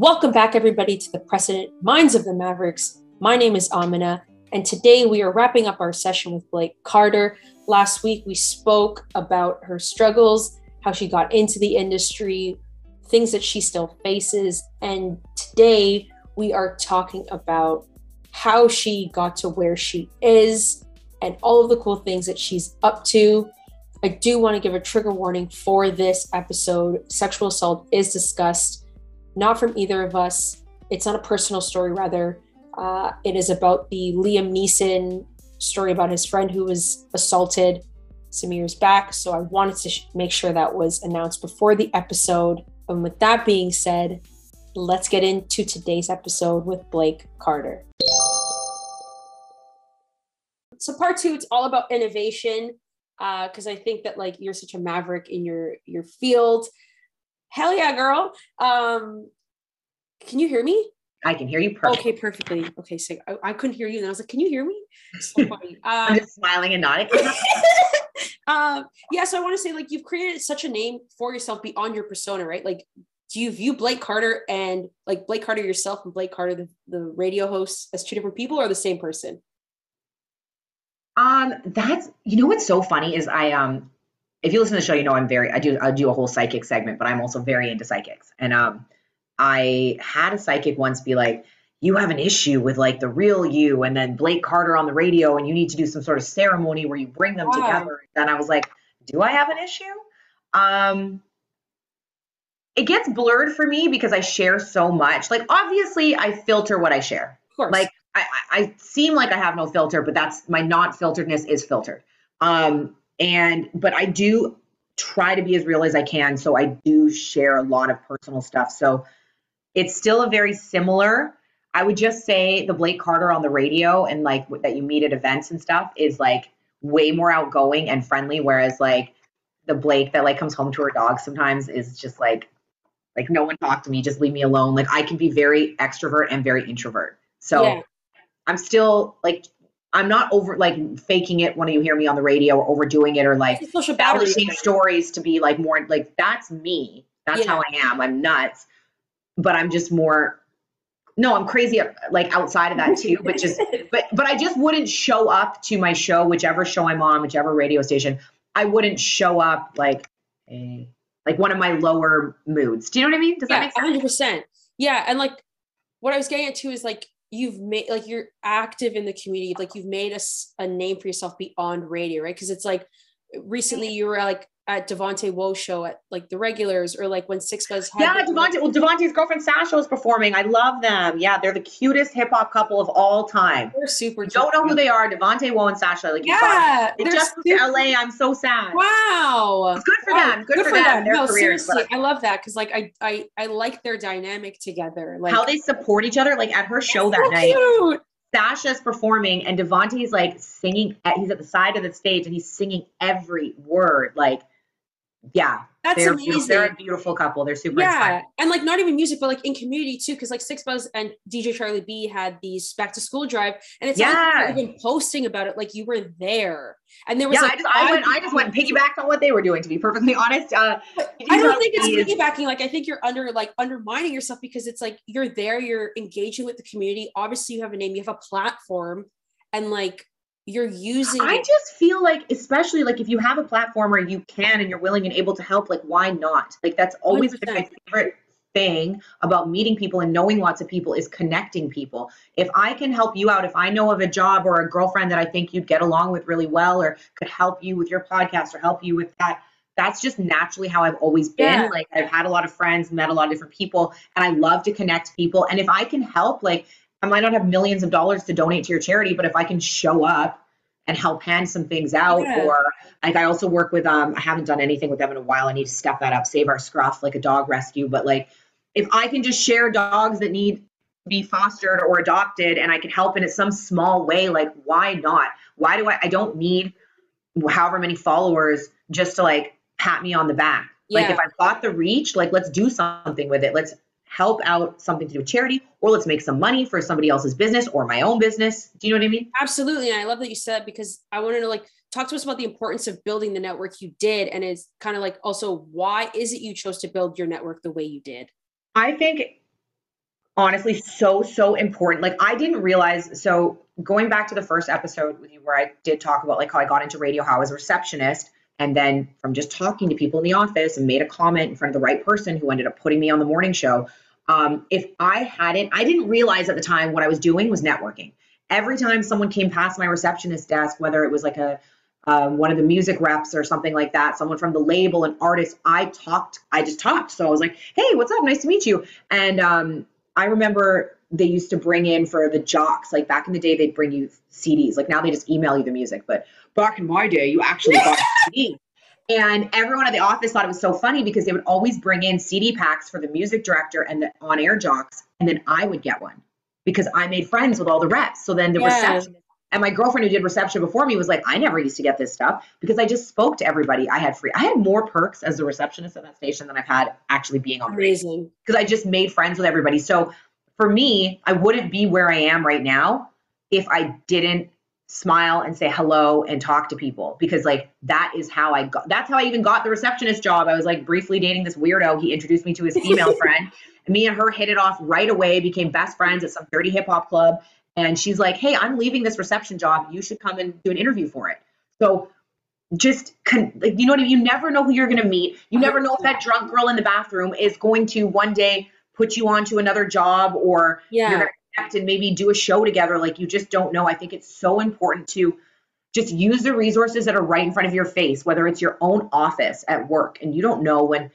Welcome back, everybody, to the Precedent Minds of the Mavericks. My name is Amina, and today we are wrapping up our session with Blake Carter. Last week, we spoke about her struggles, how she got into the industry, things that she still faces, and today we are talking about how she got to where she is and all of the cool things that she's up to. I do want to give a trigger warning for this episode. Sexual assault is discussed not from either of us. It's not a personal story, rather. Uh, it is about the Liam Neeson story about his friend who was assaulted some years back. So I wanted to sh- make sure that was announced before the episode. And with that being said, let's get into today's episode with Blake Carter. So part two, it's all about innovation because uh, I think that like you're such a maverick in your your field Hell yeah, girl. Um, can you hear me? I can hear you perfectly. Okay, perfectly. Okay, so I, I, couldn't hear you, and I was like, "Can you hear me?" So funny. Um, I'm just smiling and nodding. um, yeah, so I want to say, like, you've created such a name for yourself beyond your persona, right? Like, do you view Blake Carter and like Blake Carter yourself and Blake Carter, the, the radio host, as two different people or the same person? Um, that's you know what's so funny is I um if you listen to the show, you know I'm very I do I do a whole psychic segment, but I'm also very into psychics. And um I had a psychic once be like, you have an issue with like the real you and then Blake Carter on the radio and you need to do some sort of ceremony where you bring them wow. together. And I was like, do I have an issue? Um it gets blurred for me because I share so much. Like obviously I filter what I share. Of course. Like I, I seem like I have no filter, but that's my not filteredness is filtered. Um, and, but I do try to be as real as I can. So I do share a lot of personal stuff. So it's still a very similar. I would just say the Blake Carter on the radio and like that you meet at events and stuff is like way more outgoing and friendly. Whereas like the Blake that like comes home to her dog sometimes is just like, like no one talk to me, just leave me alone. Like I can be very extrovert and very introvert. So yeah. I'm still like I'm not over like faking it when you hear me on the radio or overdoing it or like establishing stories to be like more like that's me. That's yeah. how I am. I'm nuts. But I'm just more no, I'm crazy like outside of that too, but just but but I just wouldn't show up to my show, whichever show I'm on, whichever radio station. I wouldn't show up like a like one of my lower moods. Do you know what I mean? Does yeah, that make sense? 100%. Yeah, and like what I was getting at too is like you've made like you're active in the community like you've made a, a name for yourself beyond radio right? Because it's like recently you were like at Devonte Woe show at like the regulars or like when 6ixBuzz had Yeah, Devonte well Devonte's girlfriend Sasha was performing. I love them. Yeah, they're the cutest hip hop couple of all time. They're super Don't know who they are. Devonte Woe and Sasha. Like yeah, they just super- to LA. I'm so sad. Wow. It's good for wow. them. Good, good for, them. them. no, careers, seriously, I love that because like I I I like their dynamic together. Like how they support each other. Like at her show that so night. Cute. Sasha's performing and Devonte's like singing. At, he's at the side of the stage and he's singing every word. Like yeah that's they're amazing. They're a beautiful couple. They're super yeah, inspiring. and like not even music, but like in community too, because like 6ixBuzz and DJ Charlie B had these back to school drive, and it's yeah, like even posting about it, like you were there, and there was yeah, like, I just, I, went, I just went piggybacked on what they were doing. To be perfectly honest, uh, I don't think it's piggybacking. Like I think you're under like undermining yourself because it's like you're there, you're engaging with the community. Obviously, you have a name, you have a platform, and like you're using I just feel like especially like if you have a platform where you can and you're willing and able to help like why not like that's always 100%. my favorite thing about meeting people and knowing lots of people is connecting people if i can help you out if i know of a job or a girlfriend that i think you'd get along with really well or could help you with your podcast or help you with that that's just naturally how I've always been. Yeah. Like I've had a lot of friends, met a lot of different people, and I love to connect people. And if I can help, like I might not have millions of dollars to donate to your charity, but if I can show up and help hand some things out, yeah. or like I also work with um, I haven't done anything with them in a while. I need to step that up, save our scruff, like a dog rescue. But like if I can just share dogs that need be fostered or adopted and I can help in it some small way, like why not? Why do I I don't need however many followers just to like pat me on the back. Yeah. Like if I've got the reach, like let's do something with it. Let's help out something to do with charity or let's make some money for somebody else's business or my own business. Do you know what I mean? Absolutely. And I love that you said because I want to know like talk to us about the importance of building the network you did and it's kind of like also why is it you chose to build your network the way you did? I think honestly so so important like i didn't realize so going back to the first episode with you where i did talk about like how i got into radio how i was a receptionist and then from just talking to people in the office and made a comment in front of the right person who ended up putting me on the morning show um, if i hadn't i didn't realize at the time what i was doing was networking every time someone came past my receptionist desk whether it was like a um, one of the music reps or something like that, someone from the label, an artist. I talked, I just talked. So I was like, hey, what's up? Nice to meet you. And um, I remember they used to bring in for the jocks, like back in the day, they'd bring you CDs. Like now they just email you the music. But back in my day, you actually got a CD. And everyone at the office thought it was so funny because they would always bring in CD packs for the music director and the on air jocks. And then I would get one because I made friends with all the reps. So then the yeah. receptionist and my girlfriend who did reception before me was like, I never used to get this stuff because I just spoke to everybody. I had free, I had more perks as a receptionist at that station than I've had actually being on air. Amazing. Because I just made friends with everybody. So for me, I wouldn't be where I am right now if I didn't smile and say hello and talk to people because like that is how I got that's how I even got the receptionist job. I was like briefly dating this weirdo. He introduced me to his female friend. Me and her hit it off right away, became best friends at some dirty hip hop club and she's like, "Hey, I'm leaving this reception job. You should come and do an interview for it." So just con- like you know what I mean? You never know who you're going to meet. You never know if that drunk girl in the bathroom is going to one day put you on to another job or yeah. you're going to connect and maybe do a show together. Like you just don't know. I think it's so important to just use the resources that are right in front of your face, whether it's your own office at work and you don't know when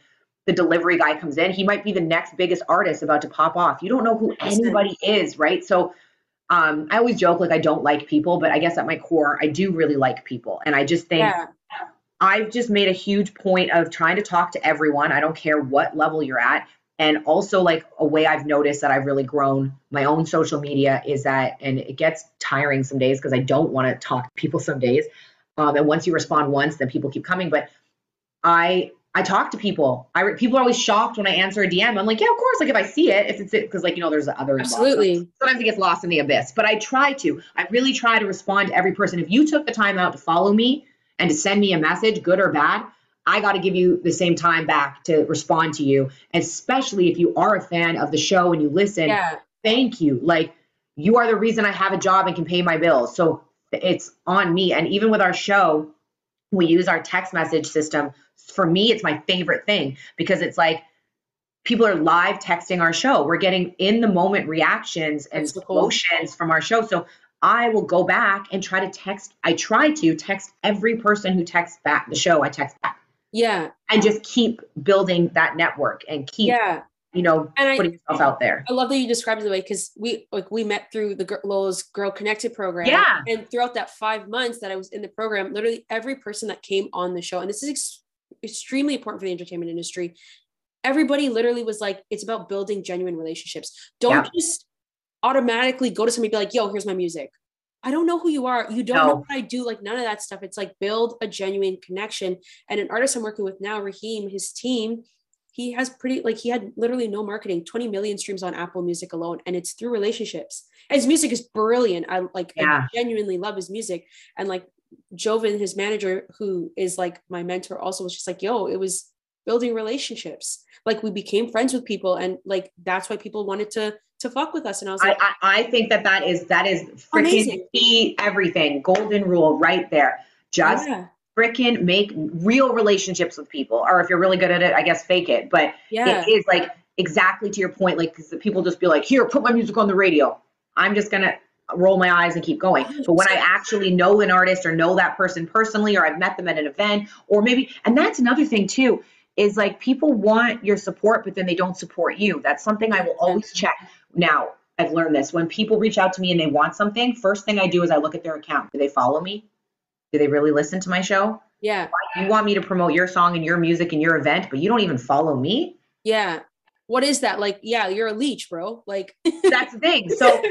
the delivery guy comes in, he might be the next biggest artist about to pop off. You don't know who anybody is, right? So um, I always joke like I don't like people, but I guess at my core, I do really like people. And I just think yeah. I've just made a huge point of trying to talk to everyone. I don't care what level you're at. And also, like a way I've noticed that I've really grown my own social media is that, and it gets tiring some days because I don't want to talk to people some days. Um, and once you respond once, then people keep coming. But I I talk to people. I people are always shocked when I answer a DM. I'm like, yeah, of course. Like if I see it, if it's it, because like you know, there's other absolutely. Sometimes it gets lost in the abyss, but I try to. I really try to respond to every person. If you took the time out to follow me and to send me a message, good or bad, I got to give you the same time back to respond to you. Especially if you are a fan of the show and you listen. Yeah. Thank you. Like you are the reason I have a job and can pay my bills. So it's on me. And even with our show, we use our text message system for me, it's my favorite thing because it's like people are live texting our show. We're getting in the moment reactions and cool. emotions from our show. So I will go back and try to text. I try to text every person who texts back the show. I text back. Yeah. And just keep building that network and keep yeah you know, and putting I, yourself out there. I love that you described it the way because we like we met through the Lola's Girl Connected program. Yeah. And throughout that five months that I was in the program, literally every person that came on the show, and this is ex- extremely important for the entertainment industry. Everybody literally was like, it's about building genuine relationships. Don't just automatically go to somebody be like, yo, here's my music. I don't know who you are. You don't no. know what I do. Like none of that stuff. It's like build a genuine connection. And an artist I'm working with now, Raheem, his team, he has pretty like he had literally no marketing 20 million streams on apple music alone and it's through relationships and his music is brilliant i like yeah. I genuinely love his music and like Joven, his manager, who is like my mentor, also was just like, yo, it was building relationships. Like we became friends with people, and like that's why people wanted to to fuck with us. And I was like, I, I, I think that that is that is freaking key everything. Golden rule right there. Just yeah. freaking make real relationships with people, or if you're really good at it, I guess fake it. But yeah. it is like exactly to your point. Like because people just be like, here, put my music on the radio. I'm just gonna roll my eyes and keep going. But when I actually know an artist or know that person personally, or I've met them at an event, or maybe, and that's another thing too, is like people want your support, but then they don't support you. That's something I will always check. Now, I've learned this when people reach out to me and they want something, first thing I do is I look at their account. Do they follow me? Do they really listen to my show? Yeah. You want me to promote your song and your music and your event, but you don't even follow me? Yeah what is that like yeah you're a leech bro like that's the thing so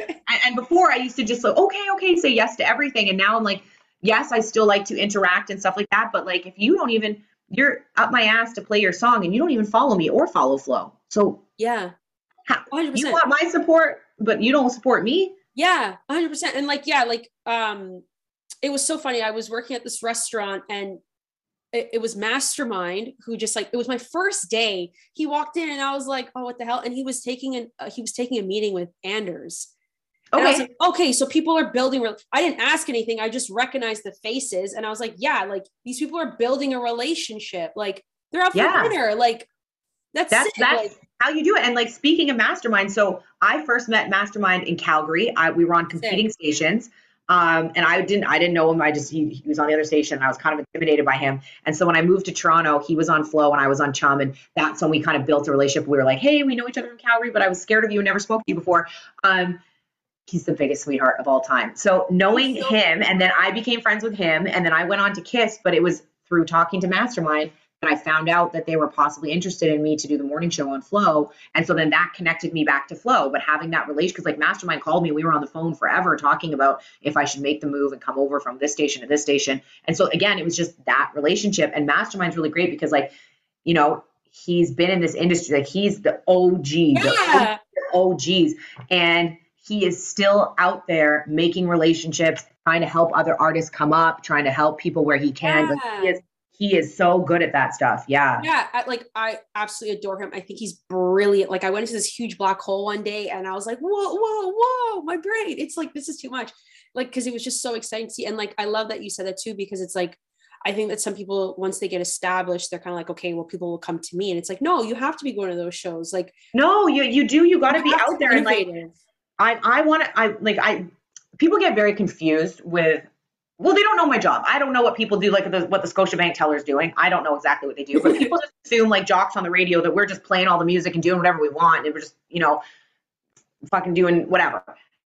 and before i used to just like okay okay say yes to everything and now i'm like yes i still like to interact and stuff like that but like if you don't even you're up my ass to play your song and you don't even follow me or follow flow so yeah how, you want my support but you don't support me yeah 100% and like yeah like um it was so funny i was working at this restaurant and it, it, was mastermind who just like it was my first day he walked in and i was like oh what the hell and he was taking an uh, he was taking a meeting with anders okay. Like, okay, so people are building. I didn't ask anything. I just recognized the faces, and I was like, yeah, like these people are building a relationship. Like they're out for yeah. dinner. Like that's that's, that's like, how you do it. And like speaking of mastermind, so I first met Mastermind in Calgary. I, we were on competing sick. stations. Um, and I didn't, I didn't know him. I just, he, he was on the other station and I was kind of intimidated by him. And so when I moved to Toronto, he was on Flow and I was on Chum. And that's when we kind of built a relationship. We were like, Hey, we know each other from Calgary, but I was scared of you and never spoke to you before. Um, he's the biggest sweetheart of all time. So knowing him, and then I became friends with him, and then I went on to Kiss, but it was through talking to Mastermind and I found out that they were possibly interested in me to do the morning show on Flow. And so then that connected me back to Flow. But having that relation, because like Mastermind called me, we were on the phone forever talking about if I should make the move and come over from this station to this station. And so again, it was just that relationship. And Mastermind's really great because like, you know, he's been in this industry, like he's the OG, yeah. the OGs. And he is still out there making relationships, trying to help other artists come up, trying to help people where he can. Yeah. But he is he is so good at that stuff. Yeah. Yeah. I, like I absolutely adore him. I think he's brilliant. Like I went into this huge black hole one day and I was like, whoa, whoa, whoa, my brain. It's like, this is too much. Like, cause it was just so exciting to see. And like, I love that you said that too, because it's like, I think that some people, once they get established, they're kind of like, okay, well, people will come to me. And it's like, no, you have to be going to those shows. Like, no, you, you do, you got to be out there. And like, I, I want to, I like, I, people get very confused with well, they don't know my job. I don't know what people do, like the, what the Scotiabank is doing. I don't know exactly what they do, but people just assume, like jocks on the radio, that we're just playing all the music and doing whatever we want, and we're just, you know, fucking doing whatever.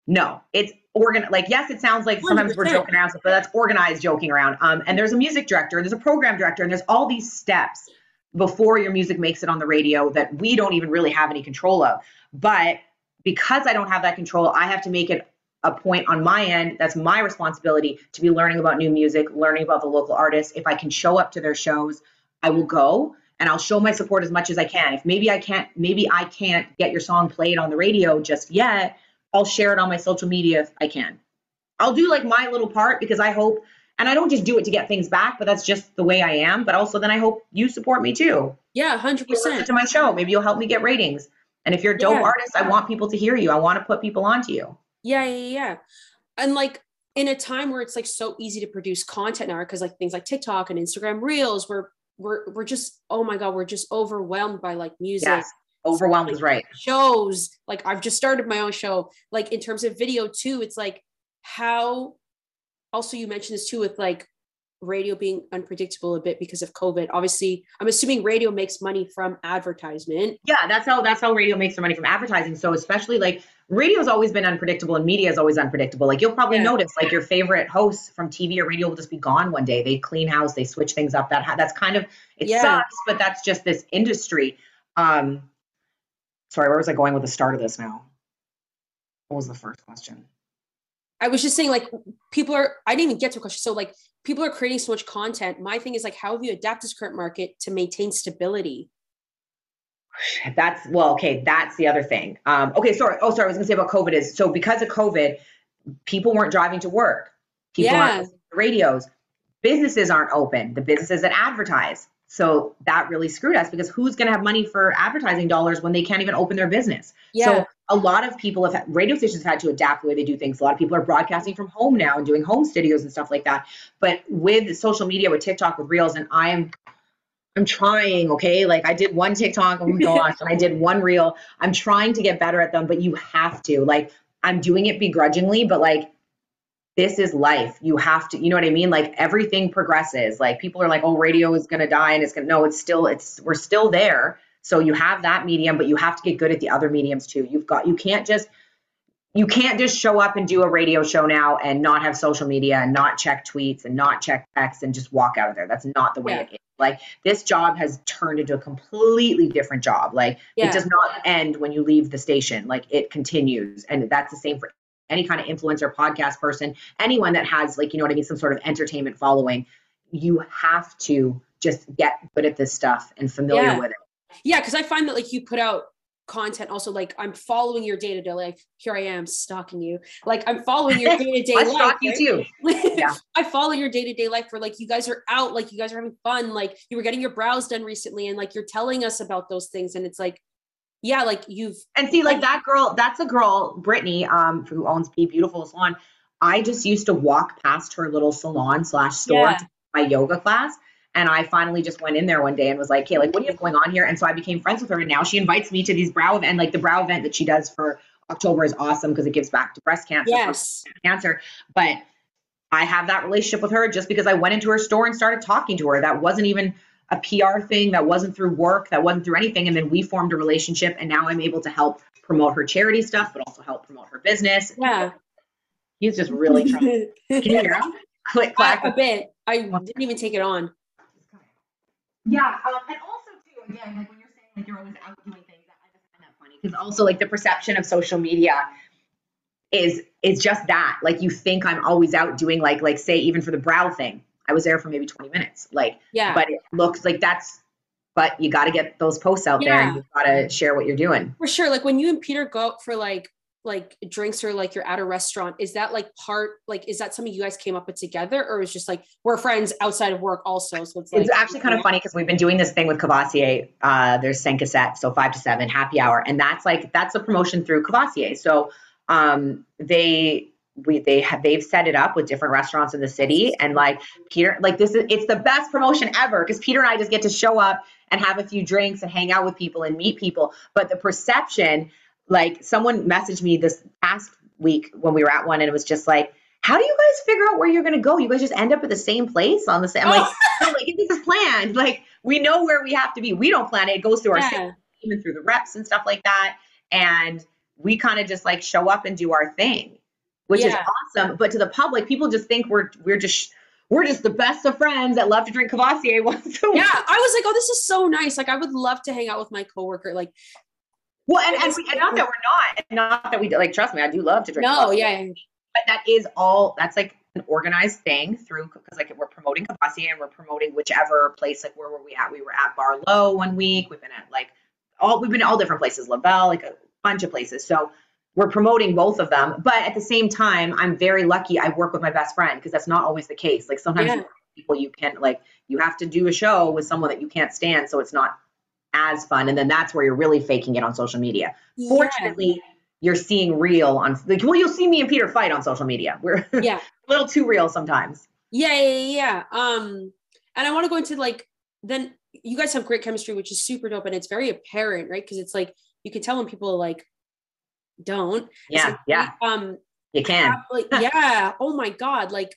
No, it's organ. Like, yes, it sounds like sometimes we are joking around, but that's organized joking around. Um, and there's a music director, and there's a program director, and there's all these steps before your music makes it on the radio that we don't even really have any control of. But because I don't have that control, I have to make it a point on my end that's my responsibility to be learning about new music learning about the local artists. If i can show up to their shows i will go and i'll show my support as much as i can. If maybe i can't maybe i can't get your song played on the radio just yet i'll share it on my social media if i can. I'll do like my little part because i hope and i don't just do it to get things back but that's just the way i am but also then i hope you support me too. Yeah 100% to my show. Maybe you'll help me get ratings. And if you're a dope yeah. artist i want people to hear you. I want to put people onto you yeah, yeah, yeah. And like in a time where it's like so easy to produce content now, because like things like TikTok and Instagram Reels, we're we're we're just oh my god, we're just overwhelmed by like music. Yes. Overwhelmed like, is right. Shows like I've just started my own show. Like in terms of video too, it's like how. Also, you mentioned this too with like radio being unpredictable a bit because of COVID. Obviously, I'm assuming radio makes money from advertisement. Yeah, that's how that's how radio makes their money from advertising. So especially like radio's always been unpredictable and media is always unpredictable. Like you'll probably yeah. notice like your favorite hosts from TV or radio will just be gone one day. They clean house, they switch things up. That that's kind of it yeah. sucks, but that's just this industry. Um sorry, where was I going with the start of this now? What was the first question? I was just saying, like, people are, I didn't even get to a question. So, like, people are creating so much content. My thing is, like, how have you adapted this current market to maintain stability? That's, well, okay, that's the other thing. Um, okay, sorry. Oh, sorry. I was going to say about COVID is so because of COVID, people weren't driving to work, people yeah. aren't radios, businesses aren't open, the businesses that advertise. So that really screwed us because who's going to have money for advertising dollars when they can't even open their business? Yeah. So a lot of people have radio stations have had to adapt the way they do things. A lot of people are broadcasting from home now and doing home studios and stuff like that. But with social media, with TikTok, with Reels, and I'm I'm trying, okay? Like I did one TikTok, oh my gosh, and I did one reel. I'm trying to get better at them, but you have to. Like I'm doing it begrudgingly, but like this is life. You have to, you know what I mean? Like everything progresses. Like people are like, oh, radio is gonna die and it's gonna no, it's still, it's we're still there. So you have that medium, but you have to get good at the other mediums too. You've got you can't just you can't just show up and do a radio show now and not have social media and not check tweets and not check texts and just walk out of there. That's not the way yeah. it is. Like this job has turned into a completely different job. Like yeah. it does not end when you leave the station. Like it continues. And that's the same for any kind of influencer, podcast person, anyone that has like, you know what I mean, some sort of entertainment following, you have to just get good at this stuff and familiar yeah. with it. Yeah, because I find that like you put out content also like i'm following your day-to-day life here i am stalking you. Like i'm following your day-to-day life stalk you too. Yeah. i follow your day-to-day life where like you guys are out like you guys are having fun like you were getting your brows done recently and like you're telling us about those things and it's like yeah like you've and see like that girl that's a girl brittany um who owns be beautiful salon. I just used to walk past her little salon slash store Yeah. to my yoga class and I finally just went in there one day and was like, "Hey, like, what do you have going on here?" And so I became friends with her. And now she invites me to these brow event, like the brow event that she does for October is awesome because it gives back to breast cancer. yes cancer. But I have that relationship with her just because I went into her store and started talking to her. That wasn't even a PR thing. That wasn't through work. That wasn't through anything. And then we formed a relationship, and now I'm able to help promote her charity stuff, but also help promote her business. yeah He's just really trying. Can you hear him? Click, clack. a bit i didn't even take it on Yeah, um, and also too, again, like when you're saying like you're always out doing things, I just find that funny because also like the perception of social media is is just that. Like you think I'm always out doing like like say even for the brow thing, I was there for maybe 20 minutes, like, yeah but it looks like that's. But you got to get those posts out there, and you got to share what you're doing. for sure like when you and peter go out for like like drinks or like you're at a restaurant is that like part like is that something you guys came up with together or is just like we're friends outside of work also so it's like It's actually kind of funny because we've been doing this thing with Courvoisier. Uh, there's Cinq à Sept, so five to seven happy hour, and that's like that's a promotion through Courvoisier. So um, they we they have they've set it up with different restaurants in the city, and like Peter, like this is it's the best promotion ever because Peter and I just get to show up and have a few drinks and hang out with people and meet people. But the perception, like someone messaged me this past week when we were at one, and it was just like. How do you guys figure out where you're going to go? You guys just end up at the same place on the same. I'm like, Oh, no, like this is planned. Like we know where we have to be. We don't plan it. It goes through our yeah. team and through the reps and stuff like that. And we kind of just like show up and do our thing, which is awesome. But to the public, people just think we're we're just we're just the best of friends that love to drink Courvoisier once a week. yeah i was like oh this is so nice like i would love to hang out with my coworker like Well, and, and, we, and not that we're not, and not that we like. Trust me, I do love to drink. no Courvoisier. yeah but that is all. That's like an organized thing through because like we're promoting Courvoisier and we're promoting whichever place. Like where were we at? We were at Barlow one week. We've been at like all. We've been at all different places. Lavelle, like a bunch of places. So we're promoting both of them. But at the same time, I'm very lucky. I work with my best friend because that's not always the case. Like sometimes Yeah. people you can't like you have to do a show with someone that you can't stand, so it's not as fun. And then that's where you're really faking it on social media. yeah. Fortunately, you're seeing real on like well, you'll see me and Peter fight on social media. We're yeah a little too real sometimes. Yeah, yeah, yeah, yeah. Um, and I want to go into like then you guys have great chemistry, which is super dope, and it's very apparent, right? Because it's like you can tell when people like don't. Yeah, like, yeah, Um, you can. how- like yeah. Oh my god, like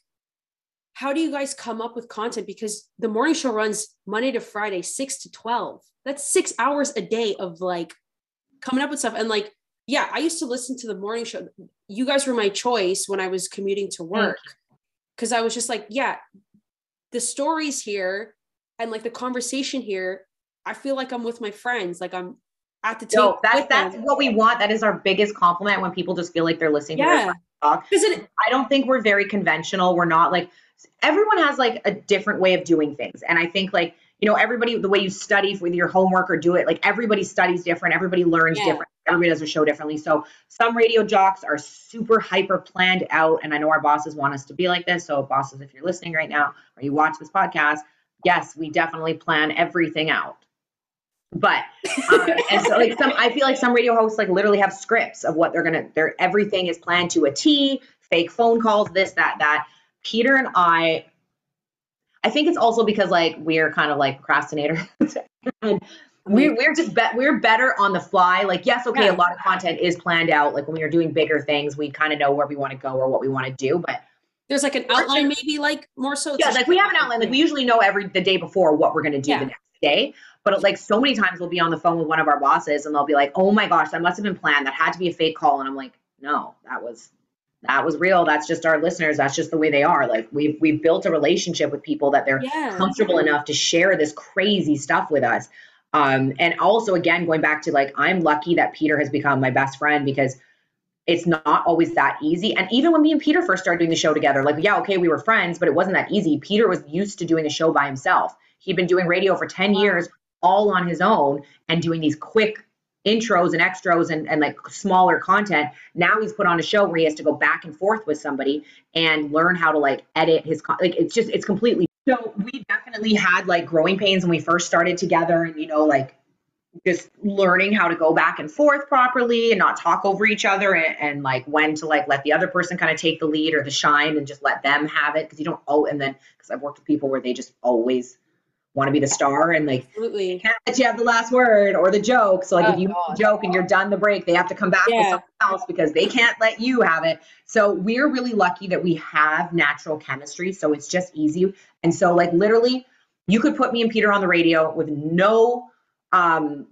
how do you guys come up with content? Because the morning show runs Monday to Friday, six to twelve. That's six hours a day of like coming up with stuff. And like, yeah, I used to listen to the morning show. You guys were my choice when I was commuting to work because I was just like, yeah, the stories here and like the conversation here, I feel like I'm with my friends, like I'm at the table. No, that's that's them. what we want. That is our biggest compliment when people just feel like they're listening to yeah. their talk. Because it, I don't think we're very conventional. We're not like everyone has like a different way of doing things. And I think like, you know, everybody the way you study with your homework or do it, like everybody studies different, everybody learns Yeah. different, everybody does a show differently. So some radio jocks are super hyper planned out. And I know our bosses want us to be like this. So bosses, if you're listening right now or you watch this podcast, yes, we definitely plan everything out. But um, and so like some I feel like some radio hosts like literally have scripts of what they're gonna their everything is planned to a T, fake phone calls, this, that, that. Peter and I I think it's also because like we're kind of like procrastinators. and we, we're just bet we're better on the fly. Like, yes, okay, Yeah. a lot of content is planned out. Like when we are doing bigger things, we kind of know where we want to go or what we want to do. But there's like an outline, maybe like more so. yeah, like we have an outline. Like we usually know every the day before what we're gonna do Yeah. the next day. But like so many times we'll be on the phone with one of our bosses and they'll be like, "Oh my gosh, that must have been planned. That had to be a fake call." And I'm like, "No, that was that was real. That's just our listeners. That's just the way they are. Like we've we've built a relationship with people that they're yeah. comfortable enough to share this crazy stuff with us. Um, and also, again, going back to like, I'm lucky that Peter has become my best friend because it's not always that easy. And even when me and Peter first started doing the show together, like, yeah, okay, we were friends, but it wasn't that easy. Peter was used to doing the show by himself. He'd been doing radio for 10 Wow. years, all on his own, and doing these quick intros and extras and, and like smaller content. Now he's put on a show where he has to go back and forth with somebody and learn how to like edit his con- like it's just it's completely so we definitely had like growing pains when we first started together and you know like just learning how to go back and forth properly and not talk over each other and, and like when to like let the other person kind of take the lead or the shine and just let them have it because you don't oh and then because I've worked with people where they just always want to be the star and like Absolutely. can't let you have the last word or the joke. So like Oh, if you God. joke and you're done the break, they have to come back with something else because they can't let you have it. So we're really lucky that we have natural chemistry. So it's just easy. And so like literally you could put me and Peter on the radio with no um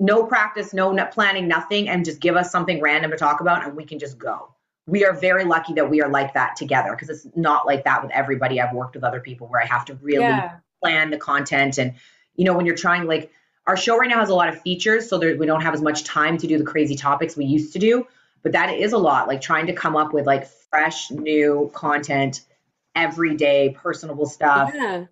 no practice, no planning, nothing, and just give us something random to talk about and we can just go. We are very lucky that we are like that together because it's not like that with everybody. I've worked with other people where I have to really Yeah. Plan the content. And you know when you're trying like our show right now has a lot of features so there, we don't have as much time to do the crazy topics we used to do. But that is a lot like trying to come up with like fresh new content every day personable stuff. Yeah.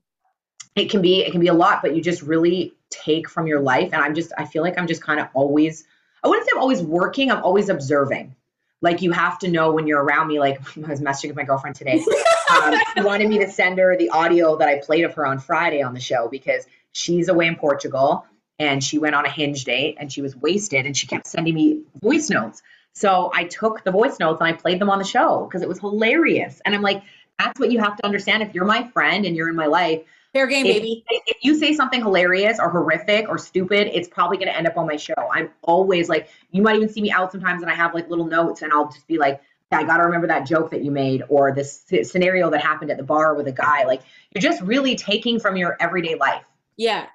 it can be it can be a lot but you just really take from your life. And i'm just i feel like i'm just kind of always i wouldn't say i'm always working i'm always observing. Like you have to know when you're around me like i was messaging with my girlfriend today um, she wanted me to send her the audio that i played of her on friday on the show because she's away in portugal and she went on a hinge date and she was wasted and she kept sending me voice notes so i took the voice notes and i played them on the show because it was hilarious and i'm like that's what you have to understand if you're my friend and you're in my life Fair game, if, baby. if you say something hilarious or horrific or stupid, it's probably going to end up on my show. I'm always like, you might even see me out sometimes and I have like little notes and I'll just be like, I got to remember that joke that you made or this scenario that happened at the bar with a guy. Like, you're just really taking from your everyday life. Yeah.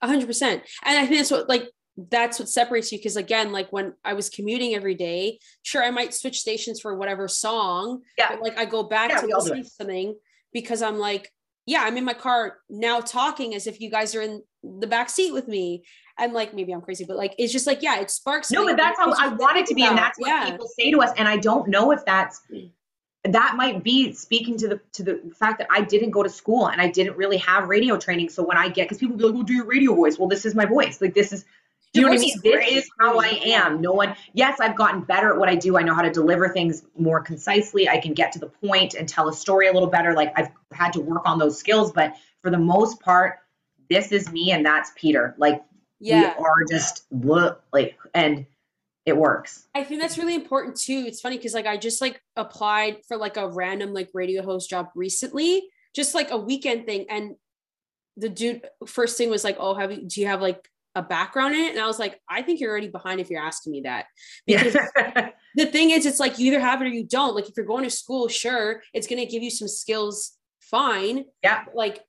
A hundred percent. And I think that's what like that's what separates you because again, like when I was commuting every day, sure I might switch stations for whatever song. Yeah. But like I go back Yeah, to we all do listening to something because I'm like, yeah, I'm in my car now talking as if you guys are in the back seat with me. And like maybe I'm crazy, but like it's just like, yeah, it sparks. No, but that's how I want it to be. And that's what yeah. people say to us. And I don't know if that's, that might be speaking to the to the fact that I didn't go to school and I didn't really have radio training. So when I get, because people be like, well, do your radio voice. Well, this is my voice. Like, this is, do you know what I mean? is This is how I am. No one, yes, I've gotten better at what I do. I know how to deliver things more concisely. I can get to the point and tell a story a little better. Like I've had to work on those skills, but for the most part, this is me and that's Peter. Like Yeah. we are just look like, and it works. I think that's really important too. It's funny because like I just like applied for like a random like radio host job recently, just like a weekend thing. And the dude first thing was like, Oh, have you do you have like a background in it? And I was like, I think you're already behind if you're asking me that. Because the thing is, it's like you either have it or you don't. Like if you're going to school, sure, it's gonna give you some skills, fine. yeah. Like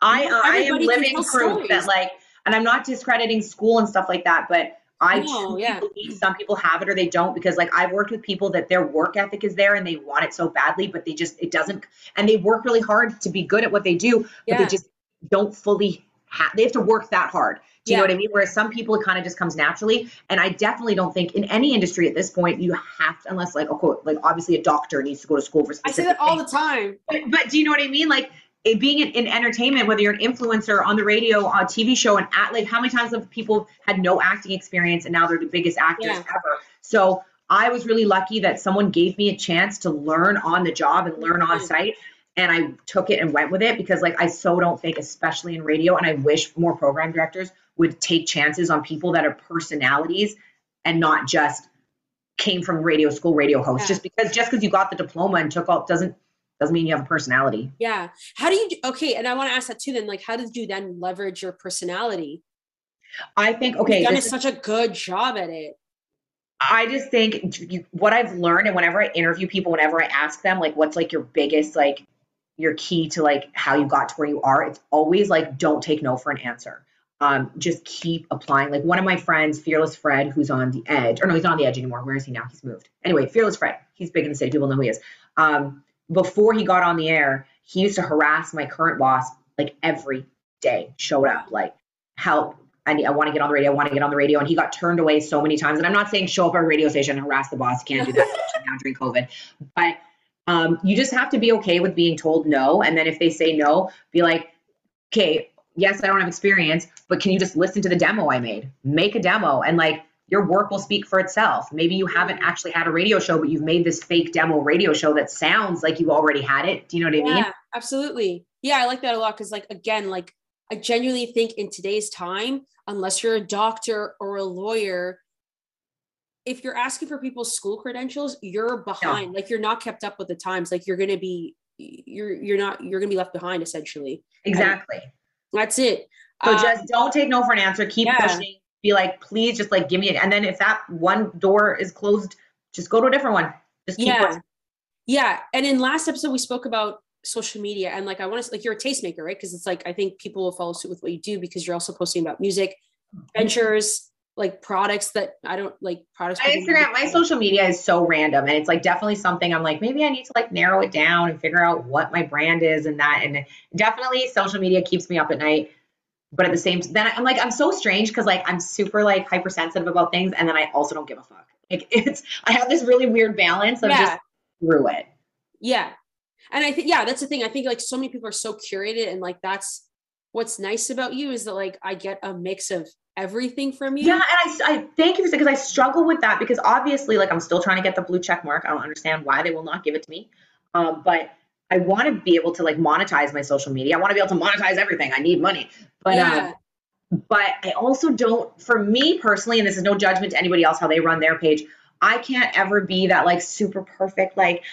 I uh, I am living proof stories. that like, and I'm not discrediting school and stuff like that, but I No, yeah. believe some people have it or they don't because like I've worked with people that their work ethic is there and they want it so badly, but they just it doesn't, and they work really hard to be good at what they do, but Yeah. they just don't fully have. They have to work that hard. Do you know what I mean? Whereas some people it kind of just comes naturally, and I definitely don't think in any industry at this point you have to, unless like okay, like obviously a doctor needs to go to school for I say that all things. the time. But, but do you know what I mean? Like it being in, in entertainment, whether you're an influencer on the radio, on a TV show, and at like how many times have people had no acting experience and now they're the biggest actors Yeah. ever? So I was really lucky that someone gave me a chance to learn on the job and learn on Mhm. site. And I took it and went with it because like I so don't think, especially in radio, and I wish more program directors would take chances on people that are personalities and not just came from radio school radio host. Yeah. Just because just because you got the diploma and took all doesn't doesn't mean you have a personality. Yeah. How do you okay? And I want to ask that too. Then, like, how did you then leverage your personality? I think okay. You've done is- such a good job at it. I just think you, what I've learned, and whenever I interview people, whenever I ask them like, what's like your biggest like your key to like how you got to where you are, it's always like don't take no for an answer. Um, just keep applying. Like one of my friends, Fearless Fred, who's on the edge, or no, he's not on the edge anymore. Where is he now? He's moved. Anyway, Fearless Fred, he's big in the city. People know who he is. Um, before he got on the air, he used to harass my current boss like every day. Showed up like help. I need, I want to get on the radio. I want to get on the radio. And he got turned away so many times. And I'm not saying show up at a radio station and harass the boss. Can't do that now during COVID. But um, you just have to be okay with being told no. And then if they say no, be like, okay, yes, I don't have experience, but can you just listen to the demo I made? Make a demo and like your work will speak for itself. Maybe you haven't actually had a radio show, but you've made this fake demo radio show that sounds like you already had it. Do you know what I Yeah, mean? absolutely. Yeah, I like that a lot because, like, again, like I genuinely think in today's time, unless you're a doctor or a lawyer, if you're asking for people's school credentials, you're behind. Like you're not kept up with the times. Like you're gonna be, you're you're not you're gonna be left behind essentially. Exactly. That's it. So Um, just don't take no for an answer. Keep yeah. pushing. Be like, please, just like give me it. And then if that one door is closed, just go to a different one. Just keep yeah, yeah. And in last episode, we spoke about social media and like I want to like you're a tastemaker, right? Because it's like I think people will follow suit with what you do because you're also posting about music, ventures, like products that I don't like products. My Instagram, my social media is so random, and it's like definitely something I'm like maybe I need to like narrow it down and figure out what my brand is and that. And definitely social media keeps me up at night. But at the same, time, then I'm like I'm so strange because like I'm super like hypersensitive about things, and then I also don't give a fuck. Like it's I have this really weird balance of Yeah. just through it. Yeah. And I think, yeah, that's the thing. I think like so many people are so curated and like that's what's nice about you is that like I get a mix of everything from you. Yeah, and I, I thank you for saying because I struggle with that because obviously, like, I'm still trying to get the blue check mark. I don't understand why they will not give it to me, um, but I want to be able to like monetize my social media. I want to be able to monetize everything. I need money, but yeah. um, but I also don't. For me personally, and this is no judgment to anybody else how they run their page. I can't ever be that like super perfect like.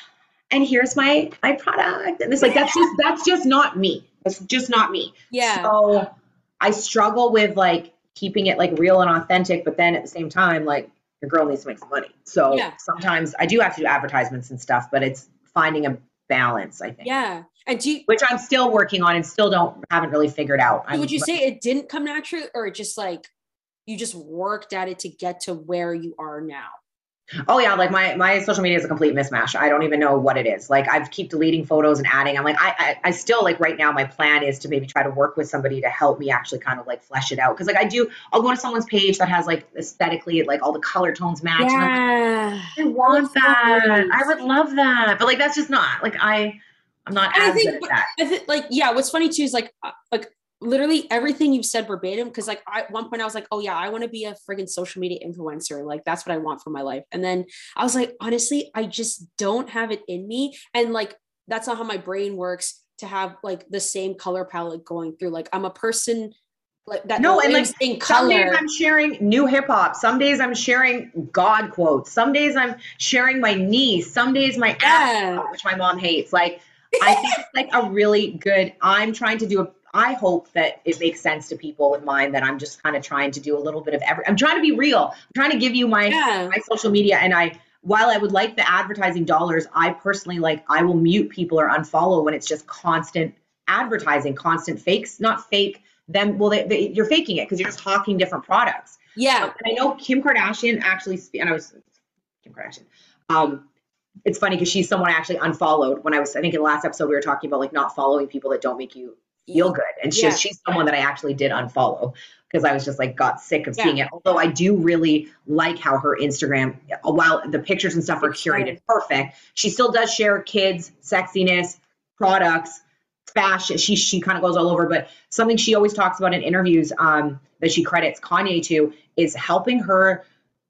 And here's my my product, and it's like that's just that's just not me. That's just not me. yeah. So I struggle with like keeping it like real and authentic, but then at the same time, like your girl needs to make some money. So Yeah. sometimes I do have to do advertisements and stuff, but it's finding a balance, I think. yeah. And do you, Which I'm still working on and still don't haven't really figured out. Would you say it didn't come naturally or it just like you just worked at it to get to where you are now? Oh yeah, like my my social media is a complete mismatch. I don't even know what it is. Like I've keep deleting photos and adding. I'm like I, I I still like right now. My plan is to maybe try to work with somebody to help me actually kind of like flesh it out. Because like I do, I'll go to someone's page that has like aesthetically like all the color tones match. I'm like, Yeah. I want that. Yes. I would love that. But like that's just not like I I'm not And I think- good at that. I think like yeah, what's funny too is like uh, like literally everything you've said verbatim because like I, at one point I was like, oh yeah, I want to be a friggin' social media influencer. Like that's what I want for my life. And then I was like, honestly, I just don't have it in me. And like that's not how my brain works to have like the same color palette going through. Like I'm a person like that No, and, like in Some days. I'm sharing new hip hop. Some days I'm sharing God quotes. Some days I'm sharing my niece. Some days my Yeah. aunt, which my mom hates. Like I think it's like a really good. I'm trying to do a. I hope that it makes sense to people in mind that I'm just kind of trying to do a little bit of every. I'm trying to be real. I'm trying to give you my Yeah. my social media and I while I would like the advertising dollars, I personally like I will mute people or unfollow when it's just constant advertising, constant fakes, not fake them. Well, they, they, you're faking it because you're just hawking different products. Yeah. Um, and I know Kim Kardashian actually, and I was Kim Kardashian. Um, it's funny because she's someone I actually unfollowed when I was. I think in the last episode we were talking about like not following people that don't make you feel good, and she's Yeah. she's someone that I actually did unfollow because I was just like got sick of Yeah. seeing it. Although I do really like how her Instagram, while the pictures and stuff are curated perfect, she still does share kids, sexiness, products, fashion. She she kind of goes all over. But something she always talks about in interviews um, that she credits Kanye to is helping her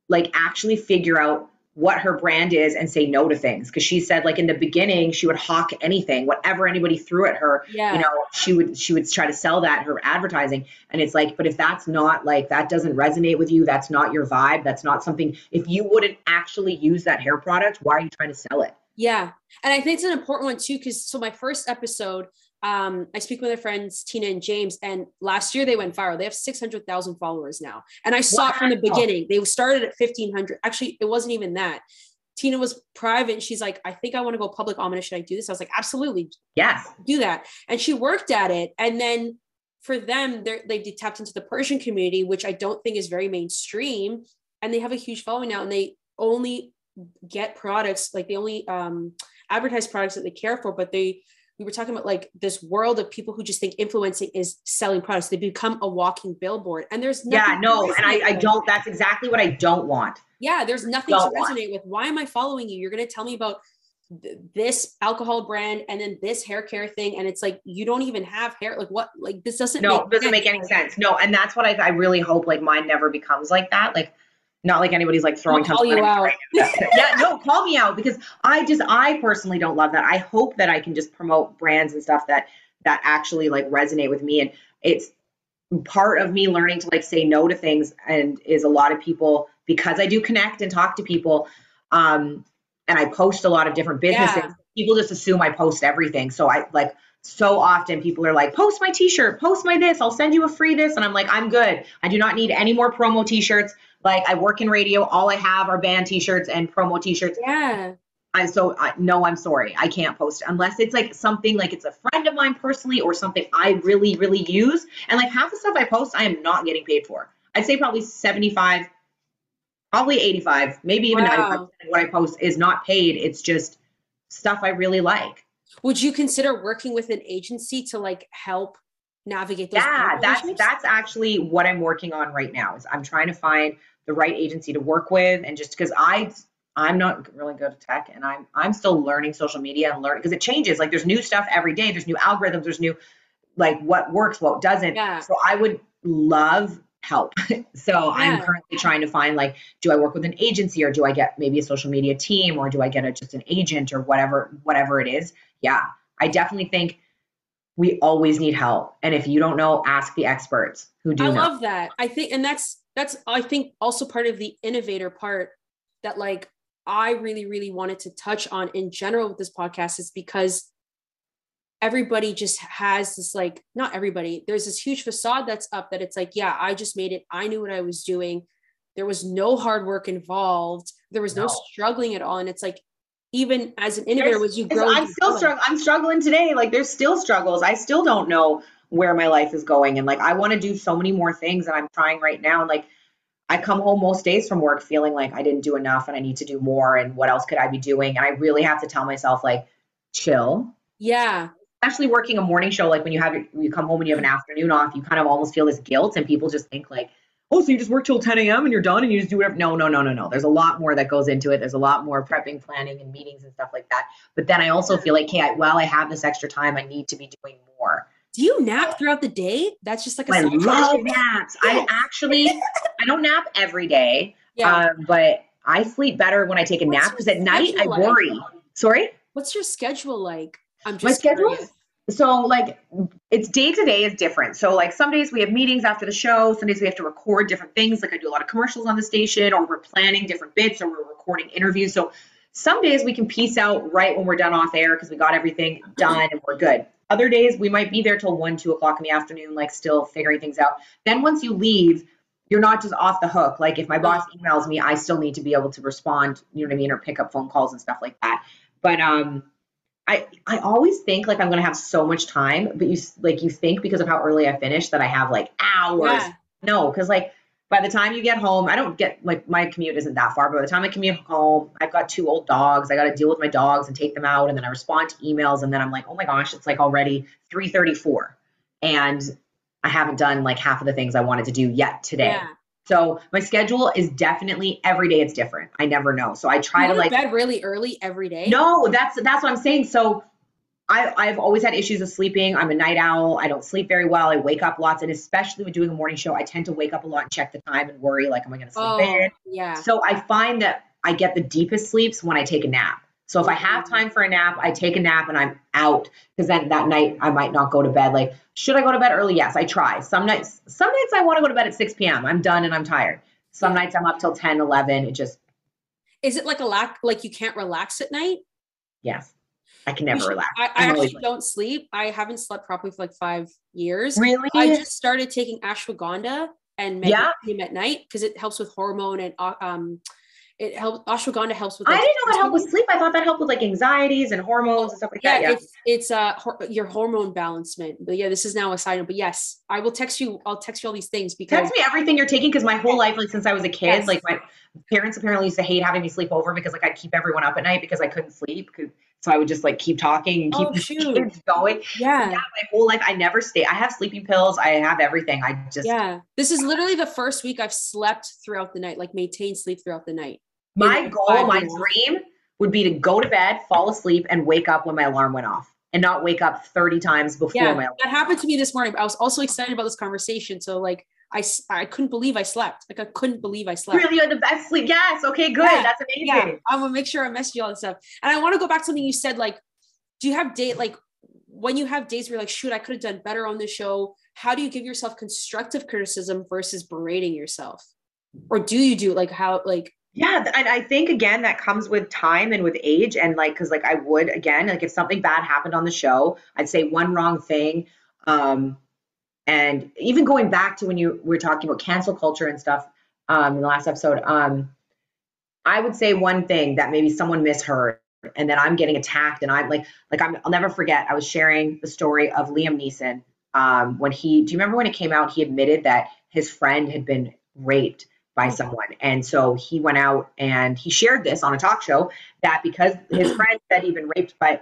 like actually figure out what her brand is and say no to things because she said like in the beginning she would hawk anything whatever anybody threw at her Yeah. you know she would she would try to sell that her advertising and it's like but if that's not like that doesn't resonate with you that's not your vibe that's not something if you wouldn't actually use that hair product why are you trying to sell it Yeah. And I think it's an important one too, because so my first episode, um, I speak with my friends Tina and James, and last year they went viral. They have 600,000 followers now. And I saw it from the beginning. They started at 1,500. Actually, it wasn't even that. Tina was private. And she's like, I think I want to go public. Amina, should I do this? I was like, absolutely yes do that. And she worked at it. And then for them, they tapped into the Persian community, which I don't think is very mainstream. And they have a huge following now. And they only get products, like they only um, advertise products that they care for. But they, we were talking about like this world of people who just think influencing is selling products. They become a walking billboard. And there's yeah no and I, I don't that's exactly what i don't want Yeah, there's nothing Don't to want. resonate with. Why am I following you? You're going to tell me about this alcohol brand and then this hair care thing and it's like you don't even have hair like what like this doesn't no make doesn't sense. make any sense no and that's what I, I really hope like mine never becomes like that like not like anybody's like throwing I'll call you out. yeah no call me out because i just i personally don't love that. I hope that i can just promote brands and stuff that that actually like resonate with me and it's part of me learning to like say no to things and is a lot of people because i do connect and talk to people um and i post a lot of different businesses Yeah. people just assume i post everything. So i like so often people are like post my t-shirt post my this i'll send you a free this and i'm like i'm good. I do not need any more promo t-shirts like i work in radio all i have are band t-shirts and promo t-shirts yeah I so I, no, I'm sorry, I can't post it unless it's like something like it's a friend of mine personally or something I really really use. And like half the stuff I post, I am not getting paid for. I'd say probably 75, probably 85, maybe even Wow. 95 of what I post is not paid. It's just stuff I really like. would you consider working with an agency to like help navigate those Yeah, that's that's actually what I'm working on right now. Is I'm trying to find the right agency to work with, and just because I I'm not really good at tech, and I'm I'm still learning social media and learning because it changes. Like there's new stuff every day. There's new algorithms. There's new like what works, what doesn't. Yeah. So I would love help. so I'm currently trying to find like, do I work with an agency or do I get maybe a social media team or do I get a, just an agent or whatever whatever it is? Yeah, I definitely think we always need help. And if you don't know, ask the experts who do I know. love that. I think, and that's that's I think also part of the innovator part that like I really really wanted to touch on in general with this podcast is because everybody just has this like not everybody there's this huge facade that's up that it's like yeah I just made it I knew what I was doing there was no hard work involved there was no, No. struggling at all and it's like even as an innovator There's- was you grow I'm still struggling. I'm struggling today. Like there's still struggles. I still don't know where my life is going. And like I want to do so many more things and I'm trying right now. And like I come home most days from work feeling like I didn't do enough and I need to do more and what else could I be doing? And I really have to tell myself like chill. yeah Especially working a morning show, like when you have you come home and you have an afternoon off, you kind of almost feel this guilt and people just think like, oh, so you just work till 10 a.m. and you're done and you just do whatever. No, no, no, no, no. There's a lot more that goes into it. There's a lot more prepping, planning, and meetings and stuff like that. But then I also feel like, hey, I, while I have this extra time, I need to be doing more. do you nap throughout the day that's just like a I love naps. I actually, I don't nap every day, yeah um, but I sleep better when I take a What's nap because at night I schedule like? worry. Sorry? what's your schedule like I'm just My schedule? curious. So like it's day to day is different. So like some days we have meetings after the show, some days we have to record different things. Like I do a lot of commercials on the station or we're planning different bits or we're recording interviews. So some days we can piece out right when we're done off air because we got everything done and we're good. Other days we might be there till one, two o'clock in the afternoon, like still figuring things out. Then once you leave, you're not just off the hook. Like if my boss emails me, I still need to be able to respond, you know what I mean, or pick up phone calls and stuff like that. But um I I always think like I'm gonna have so much time, but you like you think because of how early I finish that I have like hours. Yeah. No, because like by the time you get home, I don't get like my commute isn't that far. But by the time I commute home, I've got two old dogs. I got to deal with my dogs and take them out, and then I respond to emails, and then I'm like, oh my gosh, it's like already 3:34, and I haven't done like half of the things I wanted to do yet today. Yeah. So my schedule is definitely every day it's different. I never know. So I try you to like bed really early every day. no, that's that's what I'm saying. So I I've always had issues with sleeping. I'm a night owl. I don't sleep very well. I wake up lots, and especially when doing a morning show, I tend to wake up a lot and check the time and worry like, am I going to sleep Oh, in? yeah. So I find that I get the deepest sleeps when I take a nap. So if I have time for a nap, I take a nap and I'm out because then that night I might not go to bed. Like, should I go to bed early? Yes, I try. Some nights, some nights I want to go to bed at 6 p.m. I'm done and I'm tired. Some nights I'm up till 10, 11. It just, Is it like a lack? Like you can't relax at night? yes, I can never should- relax. I, I actually don't sleep. I haven't slept properly for like five years. Really? I just started taking ashwagandha and Yeah. magnesium at night because it helps with hormone and uh, um, it helps. Ashwagandha helps with. I didn't know that helped with sleep. I thought that helped with like anxieties and hormones and stuff like Yeah, that. Yeah. it's it's uh hor- your hormone balancement. But yeah, this is now a side note. But yes, I will text you. I'll text you all these things because Text me everything you're taking because my whole life, like since I was a kid, Yes. like my parents apparently used to hate having me sleep over because like I'd keep everyone up at night because I couldn't sleep. So I would just like keep talking and keep Oh, the shoot. kids going. yeah, Yeah, my whole life I never stay. I have sleeping pills. I have everything. I just yeah. This is literally the first week I've slept throughout the night, like maintained sleep throughout the night. My in goal, my years. dream would be to go to bed, fall asleep, and wake up when my alarm went off and not wake up 30 times before yeah, my alarm. That happened to me this morning. I was also excited about this conversation. So like I, I couldn't believe I slept. Like I couldn't believe I slept. Really, you had the best sleep. Yes. Okay, good. Yeah, That's amazing. Yeah. I'm gonna make sure I message you all this stuff. And I want to go back to something you said, like, do you have date like when you have days where you're like, shoot, I could have done better on the show? How do you give yourself constructive criticism versus berating yourself? Or do you do like how like yeah, and I think again that comes with time and with age, and like because like I would again like if something bad happened on the show, I'd say one wrong thing, um, and even going back to when you were talking about cancel culture and stuff um, in the last episode, um, I would say one thing that maybe someone misheard, and then I'm getting attacked, and I'm like like I'm, I'll never forget. I was sharing the story of Liam Neeson um, when he. Do you remember when it came out? He admitted that his friend had been raped by mm-hmm. someone. And so he went out and he shared this on a talk show that because his friend said he'd been raped by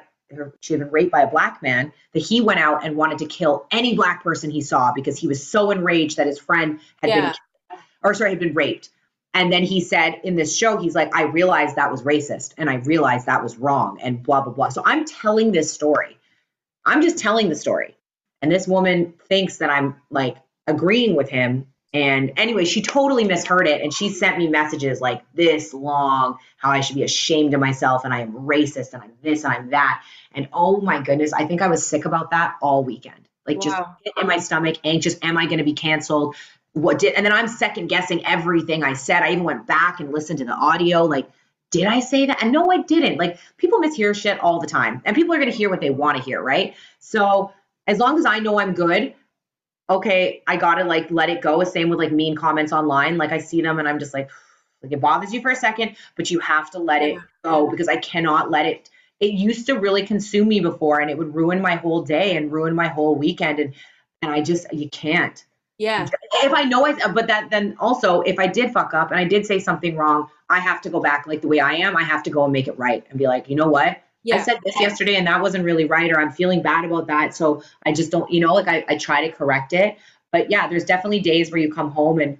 she had been raped by a black man, that he went out and wanted to kill any black person he saw because he was so enraged that his friend had yeah. been or sorry, had been raped. And then he said in this show, he's like, I realized that was racist and I realized that was wrong and blah, blah, blah. So I'm telling this story. I'm just telling the story. And this woman thinks that I'm like agreeing with him and anyway, she totally misheard it. And she sent me messages like this long, how I should be ashamed of myself and I am racist and I'm this and I'm that. And oh my goodness, I think I was sick about that all weekend. Like wow. just in my stomach, anxious. Am I going to be canceled? What did, and then I'm second guessing everything I said. I even went back and listened to the audio. Like, did I say that? And no, I didn't. Like, people mishear shit all the time, and people are going to hear what they want to hear, right? So, as long as I know I'm good, okay, I gotta like let it go. Same with like mean comments online. Like I see them and I'm just like, like it bothers you for a second, but you have to let it go because I cannot let it. It used to really consume me before and it would ruin my whole day and ruin my whole weekend. And and I just you can't. Yeah. If I know I but that then also if I did fuck up and I did say something wrong, I have to go back like the way I am. I have to go and make it right and be like, you know what? Yeah. I said this yesterday and that wasn't really right, or I'm feeling bad about that. So I just don't, you know, like I, I try to correct it. But yeah, there's definitely days where you come home and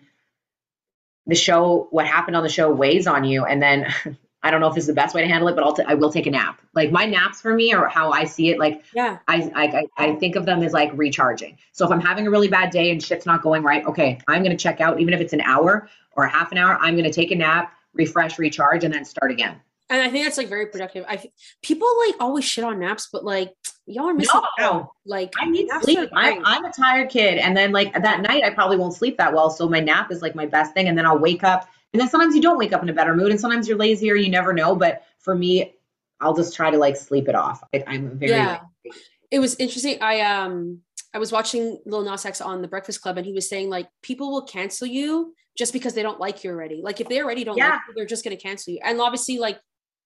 the show, what happened on the show weighs on you. And then I don't know if this is the best way to handle it, but I'll t- I will take a nap. Like my naps for me or how I see it, like yeah, I, I I think of them as like recharging. So if I'm having a really bad day and shit's not going right, okay, I'm gonna check out, even if it's an hour or half an hour, I'm gonna take a nap, refresh, recharge, and then start again and I think that's like very productive. I people like always shit on naps, but like y'all are missing no, out. Like I need sleep. I, I'm a tired kid, and then like that night I probably won't sleep that well. So my nap is like my best thing, and then I'll wake up. And then sometimes you don't wake up in a better mood, and sometimes you're lazier. You never know. But for me, I'll just try to like sleep it off. Like, I'm very. Yeah. Lazy. It was interesting. I um I was watching Lil Nas X on the Breakfast Club, and he was saying like people will cancel you just because they don't like you already. Like if they already don't yeah. like you, they're just gonna cancel you. And obviously, like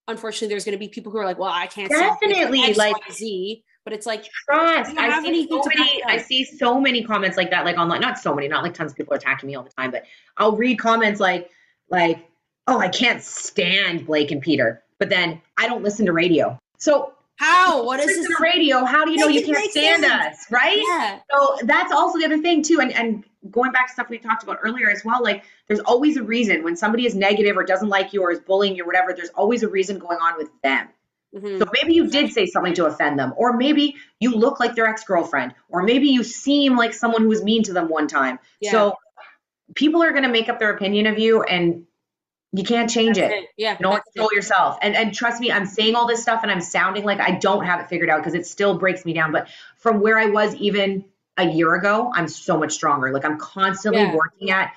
unfortunately there's going to be people who are like well i can't definitely like z. But it's like trust. I see, so many, I see so many comments like that like online not so many not like tons of people are attacking me all the time but i'll read comments like like oh i can't stand blake and peter but then i don't listen to radio. So how? What is this? radio? How do you know you can't stand sense. us? Right? Yeah. So that's also the other thing too. And and going back to stuff we talked about earlier as well, like there's always a reason when somebody is negative or doesn't like you or is bullying you or whatever, there's always a reason going on with them. Mm-hmm. So maybe you did say something to offend them, or maybe you look like their ex-girlfriend, or maybe you seem like someone who was mean to them one time. Yeah. So people are going to make up their opinion of you and you can't change it. it. Yeah. You don't control it. yourself. And and trust me, I'm saying all this stuff and I'm sounding like I don't have it figured out because it still breaks me down. But from where I was even a year ago, I'm so much stronger. Like I'm constantly yeah. working at